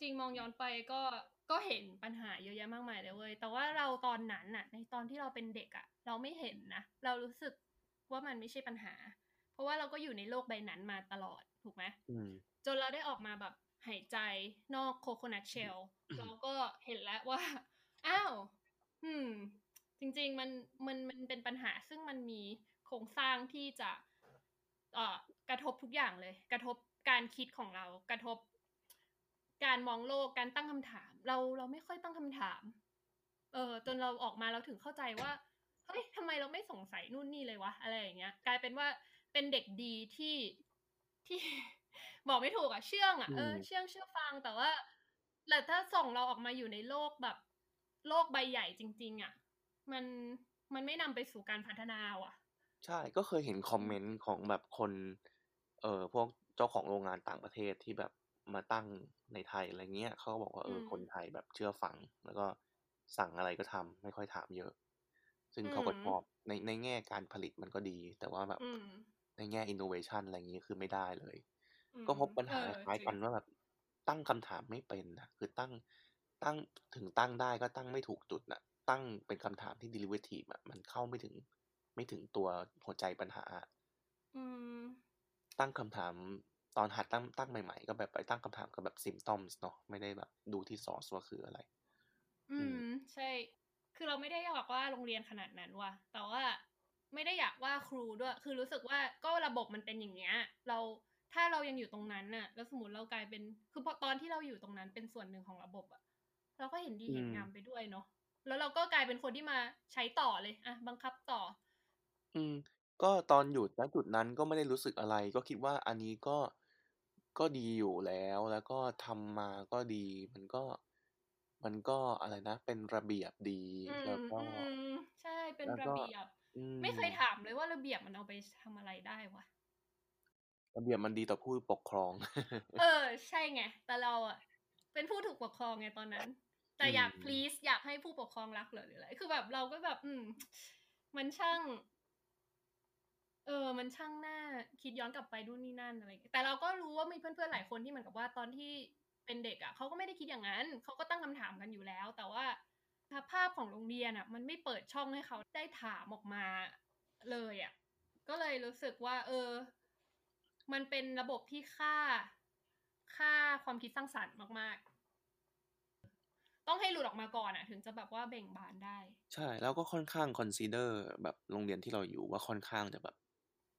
จริงมองย้อนไปก็ก็เห็นปัญหาเยอะแยะมากมายเลยเว้ยแต่ว่าเราตอนนั้นน่ะ ในตอนที่เราเป็นเด็กอะเราไม่เห็นนะเรารู้สึกว่ามันไม่ใช่ปัญหา เพราะว่าเราก็อยู่ในโลกใบนั้นมาตลอดถูกไหมอืมจนเราได้ออกมาแบบ หายใจนอกโคโคนัทเชลเราก็เห็นแล้วว่า อ้าว อืม จริง ๆ มันมันมันเป็นปัญหาซึ่งมันมีโครงสร้างที่จะเอ่อกระทบทุกอย่างเลย กระทบการคิดของเรา กระทบ การมองโลกการตั้งคำถาม เราเราไม่ค่อยตั้งคำถาม เออจนเราออกมาเราถึงเข้าใจว่าเฮ้ยทำไมเราไม่สงสัยนู่นนี่เลยวะอะไรอย่างเงี้ย กลายเป็นว่าเป็นเด็กดีที่ที่ บอกไม่ถูกอะเชื่องอะเอออืมเชื่องเชื่อฟังแต่ว่าแต่ถ้าส่งเราออกมาอยู่ในโลกแบบ โลกใบใหญ่จริง ๆ อะ มันมันไม่นำไปสู่การพัฒนาว่ะ ใช่ก็เคยเห็นคอมเมนต์ของแบบคน เอ่อพวกเจ้าของโรงงานต่างประเทศที่แบบมาตั้งในไทยอะไรเงี้ยเขาก็บอกว่าเอออืมคนไทยแบบเชื่อฟัง แล้วก็สั่งอะไรก็ทำไม่ค่อยถามเยอะ ซึ่งเขาก็อืมชอบในในแง่การผลิตมันก็ดี แต่ว่าแบบอืมในแง่อินโนเวชันอะไรอย่างนี้คือไม่ได้เลย อืมก็พบปัญหาเออคล้ายจริงกันว่าแบบตั้งคำถามไม่เป็นนะคือตั้ง ตั้ง ถึงตั้งได้ก็ตั้งไม่ถูกจุดนะตั้งเป็นคำถามที่ derivative อะ มันเข้าไม่ถึง ไม่ถึงตัวหัวใจปัญหาอืม ตั้งคำถาม ตอนหัดตั้ง ตั้งใหม่ ๆ ก็แบบไปตั้งคำถามกับแบบ symptoms เนาะ ไม่ได้แบบดูที่ source ว่าคืออะไร อือืม ม ใช่ คือเราไม่ได้อยากว่าโรงเรียนขนาดนั้นว่ะ แต่ว่าไม่ได้อยากว่าครูด้วย คือรู้สึกว่า ก็ระบบมันเป็นอย่างเงี้ย เรา ถ้าเรายังอยู่ตรงนั้นน่ะ แล้วสมมติเรากลายเป็น คือพอตอนที่เราอยู่ตรงนั้นเป็นส่วนหนึ่งของระบบอะเราก็เห็นดีอืเห็นมงามไปด้วยเนาะ แล้วเราก็กลายเป็นคนที่มาใช้ต่อเลยอะบังคับต่อ อืม ก็ตอนอยู่ณจุดนั้นก็ไม่ได้รู้สึกอะไร ก็คิดว่าอันนี้ก็ก็ดีอยู่แล้ว แล้วก็ทำมาก็ดี มันก็ มันก็อะไรนะ เป็นระเบียบดีอืแล้วมก็อืมใช่ เป็นแล้วระก็เบียบอืไม่เคยมถามเลยว่าระเบียบมันเอาไปทำอะไรได้วะ ระเบียบมันดีต่อผู้ปกครอง เออ ใช่ไง แต่เราอะเป็นผู้ถูกปกครองไงตอนนั้น แต่อือยากม please อยากให้ผู้ปกครองรักเหรอหรืออะไร คือแบบเราก็แบบ อืม มันช่าง เออ มันช่างน่าคิดย้อนกลับไปนู่นนี่นั่นอะไรอย่างเงี้ยแต่เราก็รู้ว่ามีเพื่อนๆหลายคนที่เหมือนกับว่าตอนที่เป็นเด็กอะเขาก็ไม่ได้คิดอย่างนั้น เขาก็ตั้งคำถามกันอยู่แล้ว แต่ว่าสภาพของโรงเรียนอะมันไม่เปิดช่องให้เขาได้ถามออกมาเลยอะก็เลยรู้สึกว่า เออ มันเป็นระบบที่ค่าค่าความคิดสร้างสรรค์มาก ๆ ต้องให้หลุดออกมาก่อนอะถึงจะแบบว่าเบ่งบานได้ ใช่ แล้วก็ค่อนข้าง consider แบบโรงเรียนที่เราอยู่ว่าค่อนข้างจะแบบ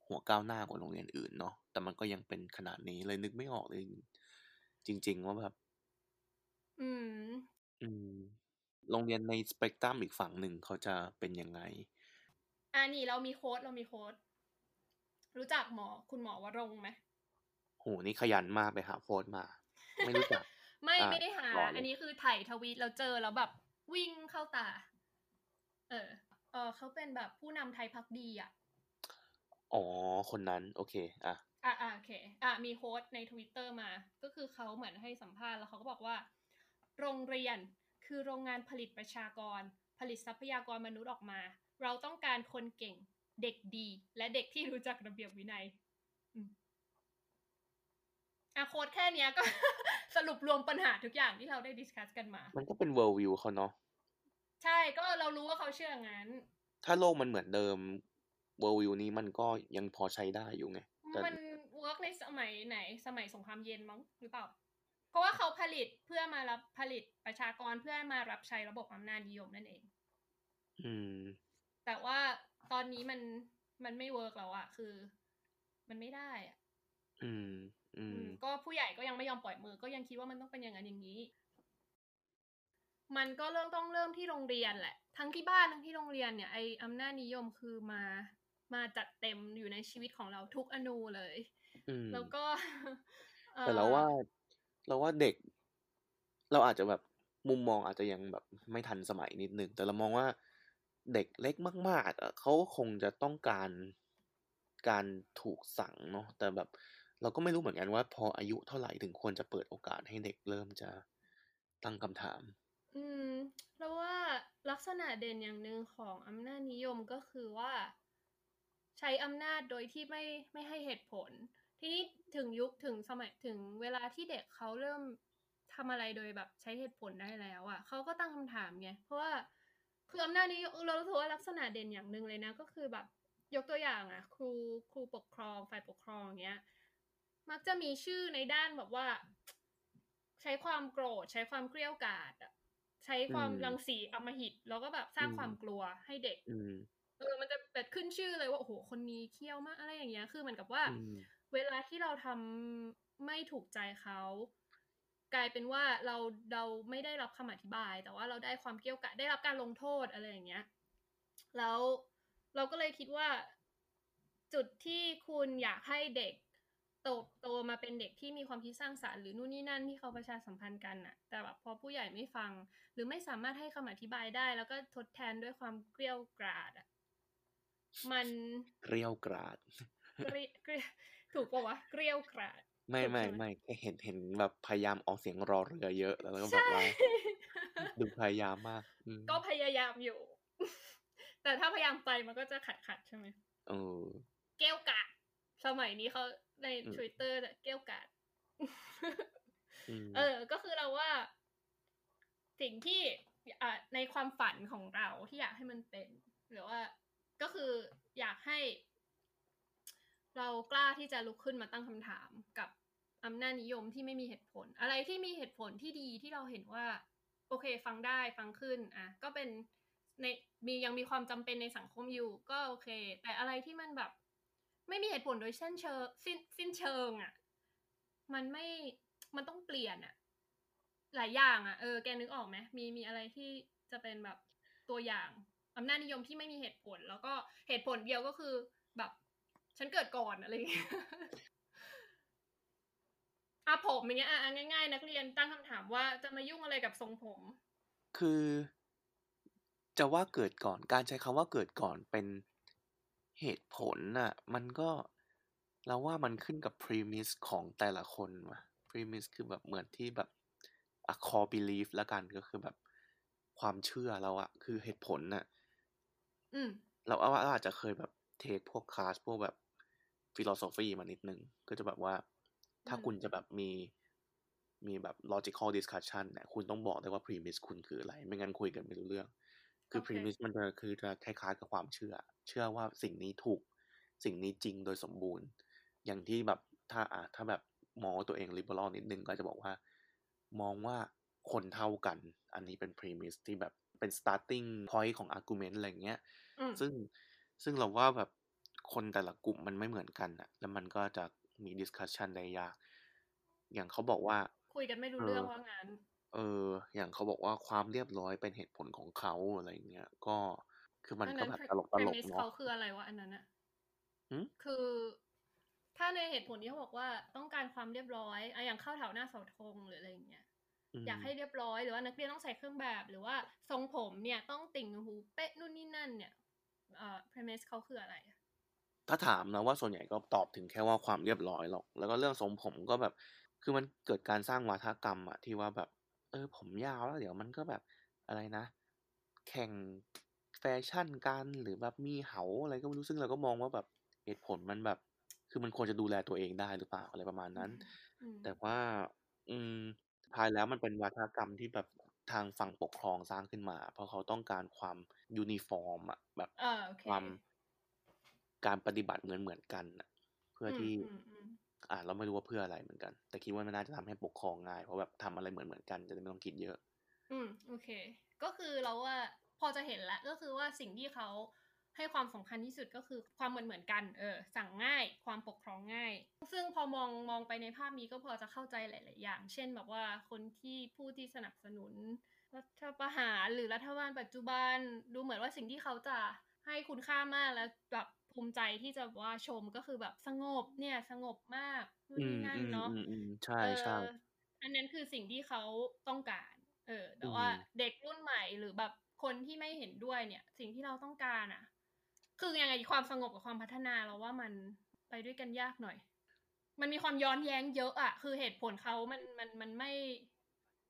หัวก้าวหน้ากว่าโรงเรียนอื่นเนาะแต่มันก็ยังเป็นขนาดนี้เลยนึกไม่ออกเลย จริง ๆ ว่าแบบอืม อืมโรงเรียนในสเปกตรัมอีกฝั่งหนึ่งเขาจะเป็นยังไง อ่านี่เรามีโค้ดเรามีโค้ด รู้จักหมอคุณหมอวรงค์ไหมโหนี่ขยันมากไปหาโพสต์มา ไม่รู้จัก ไม่อะไม่ได้หาต่อเลยอันนี้คือถ่ายทวีตแล้วเจอแล้วแบบวิ่งเข้าตา เออ เออเขาเป็นแบบผู้นำไทยพักดีอะ อ๋อ คนนั้น โอเค อะ อะอะโอเค อะ มีโค้ดในทวิตเตอร์มา ก็คือเขาเหมือนให้สัมภาษณ์แล้วเขาก็บอกว่า โรงเรียนคือโรงงานผลิตประชากร ผลิตทรัพยากรมนุษย์ออกมา เราต้องการคนเก่ง เด็กดี และเด็กที่รู้จักระเบียบวินัยอืมอะ quote แค่เนี้ยก็สรุปรวมปัญหาทุกอย่างที่เราได้ discuss กันมา มันก็เป็น world view เขาเนาะใช่ก็เรารู้ว่าเขาเชื่องั้น ถ้าโลกมันเหมือนเดิม world view นี้มันก็ยังพอใช้ได้อยู่ไงแต่มัน work ในสมัยไหน สมัยสงครามเย็นมั้งหรือเปล่า เพราะว่าเขาผลิตเพื่อมารับผลิตประชากรเพื่อมารับใช้ระบบอำนาจนิยมนั่นเอง อืม แต่ว่า ตอนนี้มันมันไม่เวิร์กแล้วอะคือ มันไม่ได้อะอืม อือืมมก็ผู้ใหญ่ก็ยังไม่ยอมปล่อยมือ ก็ยังคิดว่ามันต้องเป็นอย่างนั้นอย่างนี้ มันก็เริ่มต้องเริ่มที่โรงเรียนแหละ ทั้งที่บ้านทั้งที่โรงเรียนเนี่ยไออำนาจนิยมคือมามาจัดเต็มอยู่ในชีวิตของเราทุกอนูเลยอืมแล้วก็แต่เราอ่อว่า เราว่าเด็ก เราอาจจะแบบมุมมองอาจจะยังแบบไม่ทันสมัยนิดนึง แต่เรามองว่า เด็กเล็กมากๆอะเขาก็คงจะต้องการการถูกสั่งเนาะแต่แบบเราก็ไม่รู้เหมือนกันว่า พออายุเท่าไหร่ถึงควรจะเปิดโอกาสให้เด็กเริ่มจะตั้งคำถาม อืมแล้วว่าลักษณะเด่นอย่างหนึ่งของอำนาจนิยมก็คือว่า ใช้อำนาจโดยที่ไม่ไม่ให้เหตุผล ทีนี้ถึงยุคถึงสมัยถึงเวลาที่เด็กเขาเริ่มทำอะไรโดยแบบใช้เหตุผลได้แล้วอะ่ะเขาก็ตั้งคำถามไงเพราะว่า คืออำนาจนี้เรารู้สึกว่าลักษณะเด่นอย่างหนึ่งเลยนะ ก็คือแบบยกตัวอย่างอะ่ะ ครูครูปกครองฝ่ายปกครองอย่างเงี้ย มักจะมีชื่อในด้านแบบว่า ใช้ความโกรธ ใช้ความเกรี้ยวกราดอะใช้ความอืมรังสีอำมหิต แล้วก็แบบสร้างอืมความกลัวให้เด็กอืมเออมันจะแบบขึ้นชื่อเลยว่าโอ้โหคนนี้เคี้ยวมากอะไรอย่างเงี้ย คือเหมือนกับว่าอืมเวลาที่เราทำไม่ถูกใจเขา กลายเป็นว่าเราเราไม่ได้รับคำอธิบาย แต่ว่าเราได้ความเกรี้ยวกราดได้รับการลงโทษอะไรอย่างเงี้ยแล้วเราก็เลยคิดว่า จุดที่คุณอยากให้เด็กโตโตมาเป็นเด็กที่มีความคิดสร้างสรรค์หรือนู่นนี่นั่นที่เขาประชาสัมพันธ์กันน่ะแต่แบบพอผู้ใหญ่ไม่ฟัง หรือไม่สามารถให้คำอธิบายได้ แล้วก็ทดแทนด้วยความเกรี้ยวกราดอะมันเกรี้ยวกราดเกรี้ยเกรี้ยถูกปะวะเกรี้ยวกราด ไม่ถูกไม่ใช่ไหมไม่แค่เห็นเห็นแบบพยายามออกเสียงรอเรือเยอะ แล้วก็แบใช่บว่าดูพยายามมากอือืมก็พยายามอยู่ แต่ถ้าพยายามไปมันก็จะขัดขัดๆใช่ไหมเออเกรี้ยวกราดสมัยนี้เขาในอืมทวิตเตอร์เกรี้ยวกราดอืมเออ ก็คือเราว่า สิ่งที่อะในความฝันของเราที่อยากให้มันเป็น หรือว่า ก็คืออยากให้ เรากล้าที่จะลุกขึ้นมาตั้งคำถามกับ อำนาจนิยมที่ไม่มีเหตุผล อะไรที่มีเหตุผลที่ดีที่เราเห็นว่า โอเค ฟังได้ฟังขึ้นอะก็เป็นในมียังมีความจำเป็นในสังคมอยู่ ก็โอเค แต่อะไรที่มันแบบ ไม่มีเหตุผลโดยเช่นเชิงสิ้นสิ้นเชิงอะ มันไม่มันต้องเปลี่ยนอะ หลายอย่างอะเออแกนึกออกไหมมีมีอะไรที่จะเป็นแบบตัวอย่างอำนาจนิยมที่ไม่มีเหตุผล แล้วก็เหตุผลเดียวก็คือแบบ ฉันเกิดก่อนอะไรอย่างเงี้ย อะผมอย่างเงี้ยอะอะง่าย ๆ นักเรียนตั้งคำถามว่าจะมายุ่งอะไรกับทรงผม คือ จะว่าเกิดก่อนการใช้คำว่าเกิดก่อนเป็นเหตุผลน่ะ มันก็เราว่ามันขึ้นกับ premise ของแต่ละคนว่ะ premise คือแบบเหมือนที่แบบ a core belief ละกันก็คือแบบความเชื่อเราอะคือเหตุผลน่ะอืมเราว่าเราอาจจะเคยแบบ take พวกคลาสพวกแบบ philosophy มานิดนึง ก็จะแบบว่า ถ้าอืมคุณจะแบบมีมีแบบ logical discussion เนี่ยคุณต้องบอกได้ว่า premise คุณคืออะไร ไม่งั้นคุยกันไม่รู้เรื่อง คือโอเค premise มันจะคือจะคล้ายๆกับความเชื่อ เชื่อว่าสิ่งนี้ถูก สิ่งนี้จริงโดยสมบูรณ์ อย่างที่แบบถ้าอะถ้าแบบมองว่าตัวเอง liberal นิดนึงก็จะบอกว่า มองว่าคนเท่ากัน อันนี้เป็น premise ที่แบบเป็น starting point ของ argument อะไรเงี้ยอืมซึ่งซึ่งเราว่าแบบคนแต่ละกลุ่มมันไม่เหมือนกันอะแล้วมันก็จะ มี discussion ได้ยาก อย่างเขาบอกว่า คุยกันไม่รู้เออเรื่องว่างั้น เออ อย่างเขาบอกว่าความเรียบร้อยเป็นเหตุผลของเขาอะไรเงี้ย ก็คือมันอันก็นั้นแบบตลกตลก premise เนาะเขาคืออะไรวะอันนั้นอะหึคือ ถ้าในเหตุผลที่เขาบอกว่าต้องการความเรียบร้อยอะอย่างเข้าแถวหน้าเสาธงหรืออะไรอย่างเงี้ยมอยากให้เรียบร้อยหรือว่านักเรียนต้องใส่เครื่องแบบหรือว่าทรงผมเนี่ยต้องติ่งหูเป๊ะนู่นนี่นั่นเนี่ยเอ่อ premise เขาคืออะไรอะ ถ้าถามนะว่าส่วนใหญ่ก็ตอบถึงแค่ว่าความเรียบร้อยหรอก แล้วก็เรื่องทรงผมก็แบบ คือมันเกิดการสร้างวาทกรรมอะที่ว่าแบบ เออ ผมยาวแล้วเดี๋ยวมันก็แบบอะไรนะ แข่งแฟชั่นกันหรือแบบมีเหาอะไรก็ไม่รู้ซึ่งเราก็มองว่าแบบเหตุผลมันแบบ คือมันควรจะดูแลตัวเองได้หรือเปล่าอะไรประมาณนั้นอืมแต่ว่า อืมสุดท้ายแล้วมันเป็นวัฒนธรรมที่แบบทางฝั่งปกครองสร้างขึ้นมา เพราะเขาต้องการความยูนิฟอร์มอะแบบเออโอเคความ การปฏิบัติเหมือนเหมือนกันอะเพื่อที่อืมอืมอ่า เราไม่รู้ว่าเพื่ออะไรเหมือนกัน แต่คิดว่ามันน่าจะทำให้ปกครองง่ายเพราะแบบทำอะไรเหมือนเหมือนกันจะได้ไม่ต้องคิดเยอะ อืมโอเค ก็คือเราว่าพอจะเห็นแล้วก็คือว่าสิ่งที่เขาให้ความสำคัญที่สุดก็คือความเหมือนเหมือนกัน เออ สั่งง่าย ความปกครองง่าย ซึ่งพอมองมองไปในภาพนี้ก็พอจะเข้าใจหลาย ๆ อย่าง เช่นแบบว่าคนที่ผู้ที่สนับสนุนรัฐประหารหรือรัฐบาลปัจจุบัน ดูเหมือนว่าสิ่งที่เขาจะให้คุณค่ามากแล้วแบบ ภูมิใจที่จะว่าชมก็คือแบบสงบเนี่ยสงบมากนู่นอืนี่มนั่นอืมเนาะอืมอืมใช่เออใช่อันนั้นคือสิ่งที่เขาต้องการ เออ แต่อืมว่าเด็กรุ่นใหม่หรือแบบคนที่ไม่เห็นด้วยเนี่ย สิ่งที่เราต้องการอะ คือยังไงความสงบกับความพัฒนาเราว่ามันไปด้วยกันยากหน่อย มันมีความย้อนแย้งเยอะอะ คือเหตุผลเขามันมันมันไม่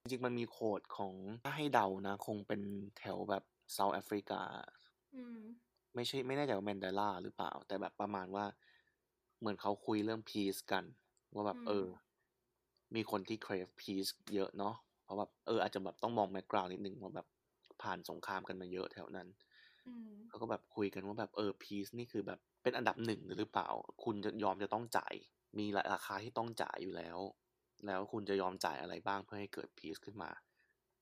จริงๆ มันมีโคดของถ้าให้เดานะ คงเป็นแถวแบบเซาท์แอฟริกาอืม ไม่ใช่ไม่แน่ใจว่าแมนเดลาหรือเปล่า แต่แบบประมาณว่า เหมือนเขาคุยเรื่อง peace กัน ว่าแบบอืมเออ มีคนที่ crave peace เยอะเนาะเพราะแบบเอออาจจะแบบต้องมองแบ็กกราวนิดนึงว่าแบบผ่านสงครามกันมาเยอะแถวนั้นอืมเขาก็แบบคุยกันว่าแบบเออ peace นี่คือแบบเป็นอันดับหนึ่งหรือเปล่า คุณจะยอมจะต้องจ่าย มีราคาที่ต้องจ่ายอยู่แล้ว แล้วคุณจะยอมจ่ายอะไรบ้างเพื่อให้เกิด peace ขึ้นมา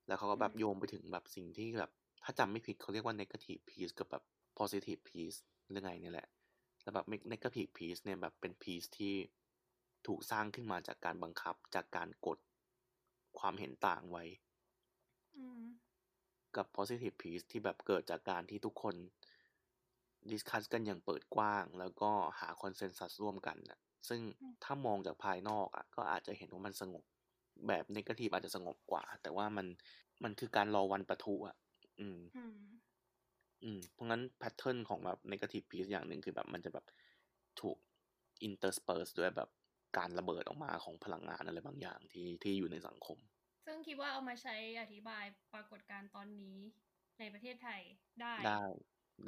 แล้วเขาก็แบบอืมโยงไปถึงแบบสิ่งที่แบบ ถ้าจำไม่ผิดเขาเรียกว่า negative peace กับแบบ positive peace หรือไงเนี่ยแหละแล้วแบบ negative peace เนี่ยแบบเป็น peace ที่ถูกสร้างขึ้นมาจากการบังคับจากการกดความเห็นต่างไว้อืมกับ positive peace ที่แบบเกิดจากการที่ทุกคนdiscuss กันอย่างเปิดกว้าง แล้วก็หาคอนเซน s ัสร่วมกันน่ะซึ่งอืมถ้ามองจากภายนอกอะ ก็อาจจะเห็นว่ามันสงบ แบบ negative อาจจะสงบกว่า แต่ว่ามันมันคือการรอวันปะทุอะ อืม อืมอืมเพราะงั้น pattern ของแบบ negative peace อย่างหนึ่งคือแบบมันจะแบบถูก intersperse ด้วยแบบการระเบิดออกมาของพลังงานอะไรบางอย่างที่ที่อยู่ในสังคม ซึ่งคิดว่าเอามาใช้อธิบายปรากฏการณ์ตอนนี้ในประเทศไทยได้ ได้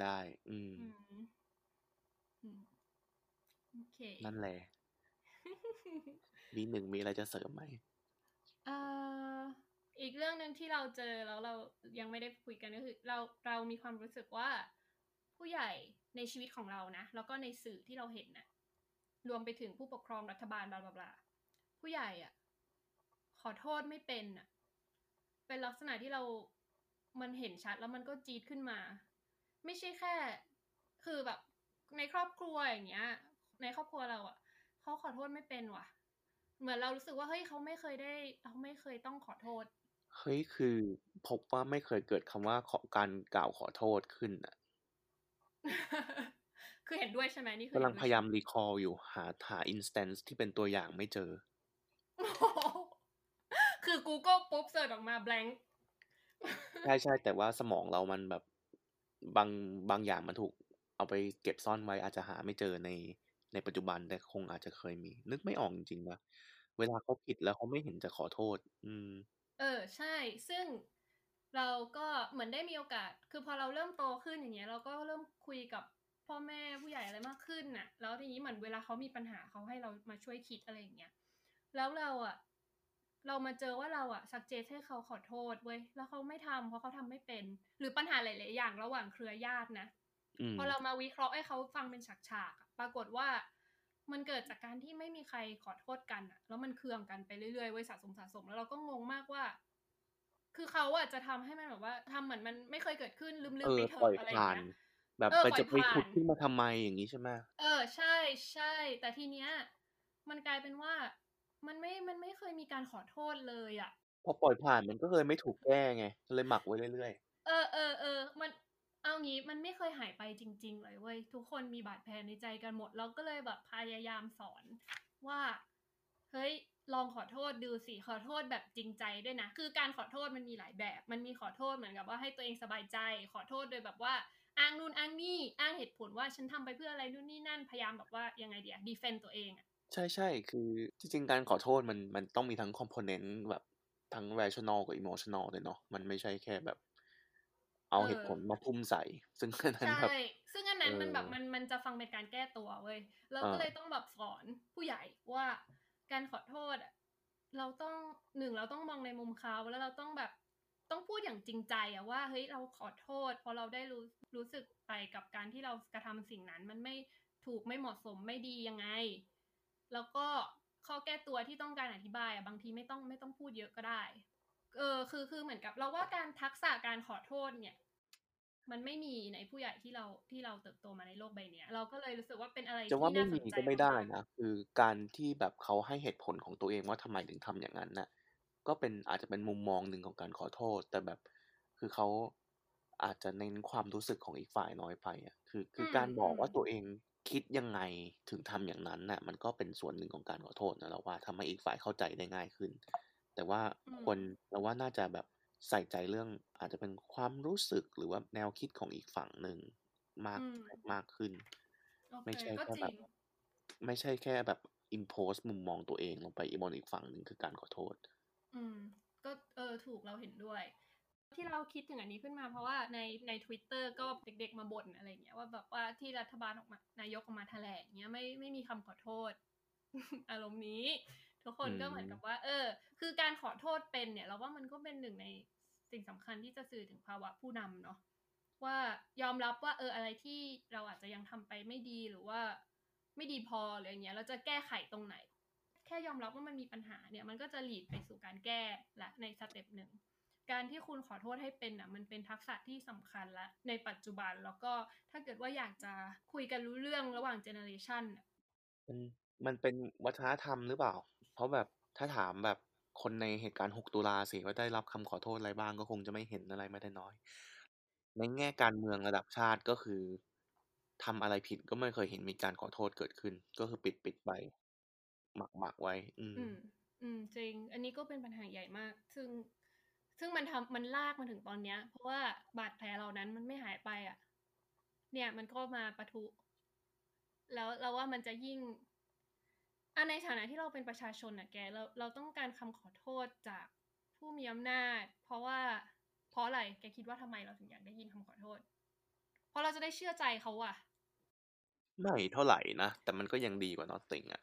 ได้ อืมอืมอืมโอเค นั่นแหละวีหนึ่งมีอะไรจะเสริมไหมเอ่อ อีกเรื่องหนึ่งที่เราเจอแล้วเรายังไม่ได้คุยกันก็คือ เราเรามีความรู้สึกว่าผู้ใหญ่ในชีวิตของเรานะ แล้วก็ในสื่อที่เราเห็นนะรวมไปถึงผู้ปกครองรัฐบาลบลาบลาผู้ใหญ่อะ ขอโทษไม่เป็นอะ เป็นลักษณะที่เรามันเห็นชัดแล้วมันก็จีดขึ้นมา ไม่ใช่แค่ คือแบบ ในครอบครัวอย่างเงี้ย ในครอบครัวเราอะเขาขอโทษไม่เป็นว่ะ เหมือนเรารู้สึกว่าเฮ้ยเขาไม่เคยได้เขาไม่เคยต้องขอโทษ เฮ้ย คือพบว่าไม่เคยเกิดคำว่าขอการกล่าวขอโทษขึ้นอะ คือเห็นด้วยใช่ไหมนี่คือกำลังเห็นด้วยยายามใช่ไหม recall อยู่หาหา instance ที่เป็นตัวอย่างไม่เจอโอ้โหคือ Google ปุ๊บ search ออกมา blank ใช่ใช่แต่ว่าสมองเรามันแบบบางบางอย่างมันถูก เอาไปเก็บซ่อนไว้อาจจะหาไม่เจอในในปัจจุบันแต่คงอาจจะเคยมี นึกไม่ออกจริงๆนะเวลาเขาผิดแล้วเขาไม่เห็นจะขอโทษ อืม เออใช่ ซึ่งเราก็เหมือนได้มีโอกาส คือพอเราเริ่มโตขึ้นอย่างเงี้ย เราก็เริ่มคุยกับพ่อแม่ผู้ใหญ่อะไรมากขึ้นน่ะ แล้วทีนี้เหมือนเวลาเขามีปัญหาเขาให้เรามาช่วยคิดอะไรอย่างเงี้ย แล้วเราอะเรามาเจอว่าเราอะสักเจตให้เขาขอโทษเว้ย แล้วเขาไม่ทำเพราะเขาทำไม่เป็น หรือปัญหาหลาย ๆ อย่างระหว่างเครือญาตินะอืมพอเรามาวิเคราะห์ให้เขาฟังเป็นฉากๆอะปรากฏว่า มันเกิดจากการที่ไม่มีใครขอโทษกันอะแล้วมันเคืองกันไปเรื่อยๆไว้ยสะสมสะสม แล้วเราก็งงมากว่า คือเขาอะจะทำให้มันแบบว่าทำเหมือนมันไม่เคยเกิดขึ้นลืมเอๆอไปเถปล่อยอะอะไรอย่าผ่างนเงี้ยแบบเออไปปล่อยจะไปผ่าขุดนขึ้นมาทำไมอย่างนี้ใช่ไหมเออใช่ใช่แต่ทีเนี้ย มันกลายเป็นว่ามันไม่มันไม่เคยมีการขอโทษเลยอะพอปล่อยผ่านมันก็เลยไม่ถูกแก้ไงเลยหมักไว้เรื่อยเออเออเออมัน เอางี้มันไม่เคยหายไปจริง ๆ เลยเว้ยทุกคนมีบาดแผลในใจกันหมดเราก็เลยแบบพยายามสอนว่าเฮ้ยลองขอโทษดูสิขอโทษแบบจริงใจด้วยนะ คือการขอโทษมันมีหลายแบบ มันมีขอโทษเหมือนกับว่าให้ตัวเองสบายใจ ขอโทษโดยแบบว่าอ้างนู่นอ้างนี่อ้างเหตุผลว่าฉันทำไปเพื่ออะไรนู่นนี่นั่นพยายามแบบว่ายังไงเดียดีเฟนต์ตัวเองอะใช่ใช่คือจริงๆการขอโทษมันมันต้องมีทั้งคอมโพเนนต์แบบทั้ง rational กับ emotional เลยเนาะมันไม่ใช่แค่แบบ เอาเหตุผลมาทุ่มใส่ ซึ่งอันนั้นใช่แบบซึ่งอันนั้นเออมันแบบมันมันจะฟังเป็นการแก้ตัวเว้ยเราก็อ่าเลยต้องแบบสอนผู้ใหญ่ว่าการขอโทษอะเราต้องหนึ่งเราต้องมองในมุมเขาแล้วเราต้องแบบต้องพูดอย่างจริงใจอะว่าเฮ้ยเราขอโทษเพราะเราได้รู้รู้สึกไปกับการที่เรากระทำสิ่งนั้น มันไม่ถูกไม่เหมาะสมไม่ดียังไง แล้วก็ข้อแก้ตัวที่ต้องการอธิบายอะบางทีไม่ต้องไม่ต้องพูดเยอะก็ได้ เออคือคือเหมือนกับเราว่าการทักษะการขอโทษเนี่ย มันไม่มีในผู้ใหญ่ที่เราที่เราเติบโตมาในโลกใบเนี้ย เราก็เลยรู้สึกว่าเป็นอะไรจะที่ว่าไม่น่าสมีนใจก็ไม่ได้มากๆนะคือการที่แบบเขาให้เหตุผลของตัวเองว่าทำไมถึงทำอย่างนั้นน่ะ ก็เป็นอาจจะเป็นมุมมองหนึ่งของการขอโทษ แต่แบบคือเขาอาจจะเน้นความรู้สึกของอีกฝ่ายน้อยไปอะคือ คืออมการบอกว่าอืมตัวเองคิดยังไงถึงทำอย่างนั้นน่ะ มันก็เป็นส่วนหนึ่งของการขอโทษนะเราว่าทำให้อีกฝ่ายเข้าใจได้ง่ายขึ้น แต่ว่าอืมควรเราว่าน่าจะแบบใส่ใจเรื่อง อาจจะเป็นความรู้สึก หรือว่าแนวคิดของอีกฝั่งหนึ่งมาก อืม มากขึ้น โอเคไม่ใช่ก็แค่จแบริบ ง ไม่ใช่แค่แบบ impose มุมมองตัวเองลงไปบนอีกฝั่งหนึ่ง คือการขอโทษ อืม ก็ เออ ถูก เราเห็นด้วย ที่เราคิดถึงอันนี้ขึ้นมา เพราะว่าใน ใน Twitter ก็เด็ก ๆ มาบ่น อะไรเงี้ยว่าแบบว่าที่รัฐบาลออกมา นายกออกมาแถลงเงี้ย ไม่ ไม่มีคำขอโทษ อารมณ์นี้ ทุกคนก็เหมือนกับว่า เออ คือการขอโทษเป็นเนี่ย เราว่ามันก็เป็นหนึ่งในสิ่งสำคัญที่จะสื่อถึงภาวะผู้นำเนาะว่ายอมรับว่า เอออะไรที่เราอาจจะยังทำไปไม่ดีหรือว่า ไม่ดีพอหรืออย่างเงี้ย เราจะแก้ไขตรงไหน แค่ยอมรับว่ามันมีปัญหาเนี่ย มันก็จะหลีดไปสู่การแก้และในสเต็ปหนึ่งการที่คุณขอโทษให้เป็นอะมันเป็นทักษะที่สำคัญและในปัจจุบันแล้วก็ถ้าเกิดว่าอยากจะคุยกันรู้เรื่องระหว่างเจเนอเรชันมันมันเป็นวัฒนธรรมหรือเปล่าเพ ราะแบบถ้าถามแบบคนในเหตุการณ์ 6 ตุลาสิว่าได้รับคำขอโทษอะไรบ้าง ก็คงจะไม่เห็นอะไรไม่ได้น้อย ในแง่การเมืองระดับชาติก็คือทำอะไรผิดก็ไม่เคยเห็นมีการขอโทษเกิดขึ้น ก็คือปิดปิดไปหมักหมักไว้ อืม อืม อืม จริง อันนี้ก็เป็นปัญหาใหญ่มาก ซึ่ง ซึ่งมันทำมันลากมาถึงตอนเนี้ย เพราะว่าบาดแผลเหล่านั้นมันไม่หายไปอะ เนี่ยมันก็มาปะทุ แล้วเราว่ามันจะยิ่ง อันในฐานะที่เราเป็นประชาชนอะแกเราเราต้องการคำขอโทษจากผู้มีอำนาจ เพราะว่าเพราะอะไรแกคิดว่าทำไมเราถึงอยากได้ยินคำขอโทษ เพราะเราจะได้เชื่อใจเขาอะไม่เท่าไหร่นะ แต่มันก็ยังดีกว่า nothing อะ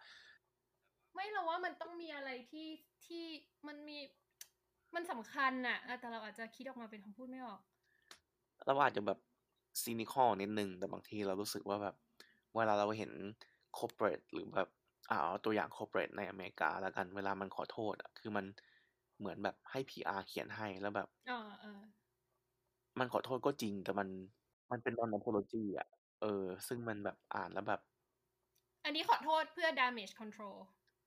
ไม่เราว่ามันต้องมีอะไรที่ที่มันมีมันสำคัญน่ะอะแต่เราอาจจะคิดออกมาเป็นคำพูดไม่ออก เราอาจจะแบบซีนิคอลนิดนึงแต่บางทีเรารู้สึกว่าแบบเวลาเราเห็น corporate หรือแบบอ่า เอาตัวอย่างคอร์เปรทในอเมริกาแล้วกันเวลามันขอโทษอะคือมันเหมือนแบบให้ PR เขียนให้แล้วแบบอ๋อเออมันขอโทษก็จริงแต่มันมันเป็น non apology อะ เออ ซึ่งมันแบบอ่านแล้วแบบ อันนี้ขอโทษเพื่อ damage control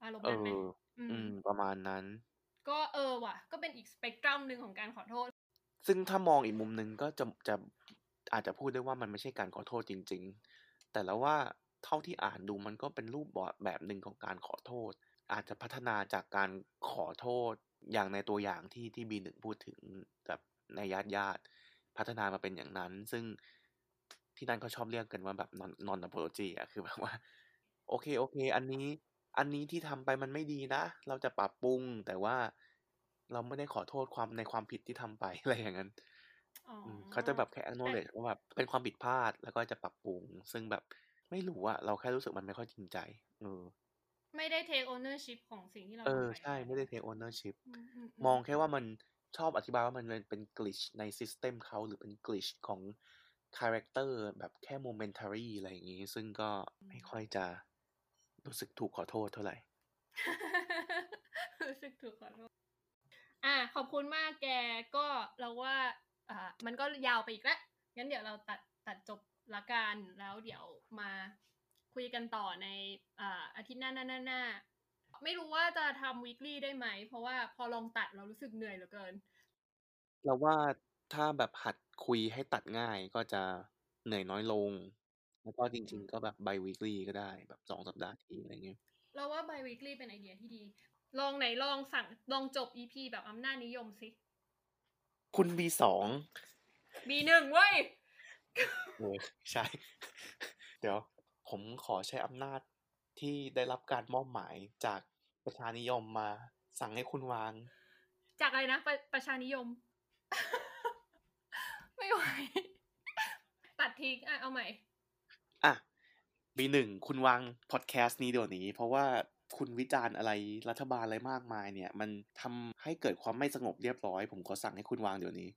อารมณ์เอนั้นไหมออือืมมประมาณนั้น ก็เออว่ะ ก็เป็นอีกสเปกตรัมหนึ่งของการขอโทษ ซึ่งถ้ามองอีกมุมหนึ่งก็จะจะอาจจะพูดได้ว่ามันไม่ใช่การขอโทษจริง ๆ แต่แล้วว่า เท่าที่อ่านดูมันก็เป็นรูปแบบแบบหนึ่งของการขอโทษ อาจจะพัฒนาจากการขอโทษอย่างในตัวอย่างที่ที่บีหนึ่งพูดถึงแบบในญาติญาติๆพัฒนามาเป็นอย่างนั้น ซึ่งที่นั่นเขาชอบเรียกกันว่าแบบ non non apology อะคือแบบว่า โอเคโอเค อันนี้อันนี้ที่ทำไปมันไม่ดีนะ เราจะปรับปรุง แต่ว่าเราไม่ได้ขอโทษความในความผิดที่ทำไปอะไรอย่างนั้นอ๋ออืมเขาจะแบบแค่ acknowledge ว่าแบบเป็นความผิดพลาดแล้วก็จะปรับปรุง ซึ่งแบบ ไม่รู้อะเราแค่รู้สึกมันไม่ค่อยจริงใจ เออ ไม่ได้ take ownership ของสิ่งที่เราเออทำไปใช่ไม่ได้ take ownership อืมอืมมองแค่ว่ามันชอบอธิบายว่ามันเป็นเป็น glitch ใน system เขาหรือเป็น glitch ของ character แบบแค่ momentary อะไรอย่างงี้ ซึ่งก็ไม่ค่อยจะรู้สึกถูกขอโทษเท่าไหร่ รู้สึกถูกขอโทษ อะขอบคุณมากแกก็เราว่า อ่า มันก็ยาวไปอีกแล้วงั้นเดี๋ยวเราตัดตัดจบ ละกันแล้วเดี๋ยวมาคุยกันต่อในอ่าอาทิตย์หน้าหน้าหน้าหน้าไม่รู้ว่าจะทำ weekly ได้ไหม เพราะว่าพอลองตัดเรารู้สึกเหนื่อยเหลือเกิน เราว่าถ้าแบบหัดคุยให้ตัดง่ายก็จะเหนื่อยน้อยลง แล้วก็จริง ๆ ก็แบบ bi weekly ก็ได้แบบสองสัปดาห์ทีอะไรเงี้ย เราว่า bi weekly เป็นไอเดียที่ดี ลองไหนลองสั่งลองจบ EP แบบอำนาจนิยมสิ คุณ B สอง B หนึ่งเว้ยเออ ใช่ เดี๋ยว ผมขอใช้อำนาจที่ได้รับการมอบหมายจากประชานิยมมา สั่งให้คุณวาง จากอะไรนะประประชานิยม ไม่ไหว ตัดทิ้งอะเอาใหม่ อะ B หนึ่งคุณวางพอดแคสต์นี้เดี๋ยวนี้ เพราะว่าคุณวิจารณ์อะไรรัฐบาลอะไรมากมายเนี่ย มันทำให้เกิดความไม่สงบเรียบร้อย ผมขอสั่งให้คุณวางเดี๋ยวนี้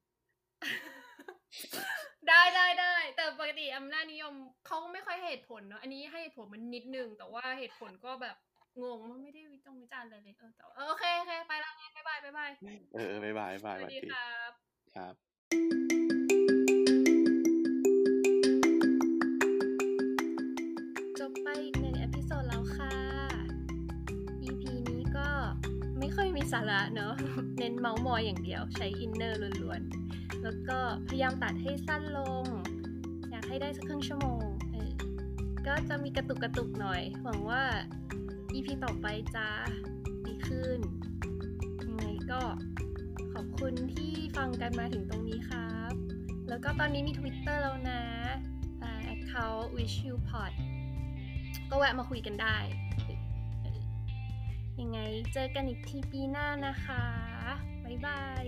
ได้ได้ได้แต่ปกติอำนาจนิยมเขาไม่ค่อยให้เหตุผลเนาะอันนี้ให้เหตุผลมันนิดนึง แต่ว่าเหตุผลก็แบบงงไม่ได้วิจงวิจารณ์อะไรเลยเออแต่ว่าเออโอเคโอเคไปละงั้นบ๊ายบายบ๊ายบายเออเออบ๊ายบายบ๊ายสบายวัสดีสวัสดีครับครับจบไปอีกหนึ่ง episode แล้วค่ะ EP นี้ก็ไม่ค่อยมีสาระเนอะเน้นเม้าท์มอยอย่างเดียวใช้ inner ล้วนๆ แล้วก็พยายามตัดให้สั้นลง อยากให้ได้สักครึ่งชั่วโมงก็จะมีกระตุกกระตุกหน่อย หวังว่า EP ต่อไปจะดีขึ้น ยังไงก็ขอบคุณที่ฟังกันมาถึงตรงนี้ครับ แล้วก็ตอนนี้มี Twitter แล้วนะอ่า account wish you pod ก็แวะมาคุยกันได้ ยังไงเจอกันอีกทีปีหน้านะคะ บ๊ายบาย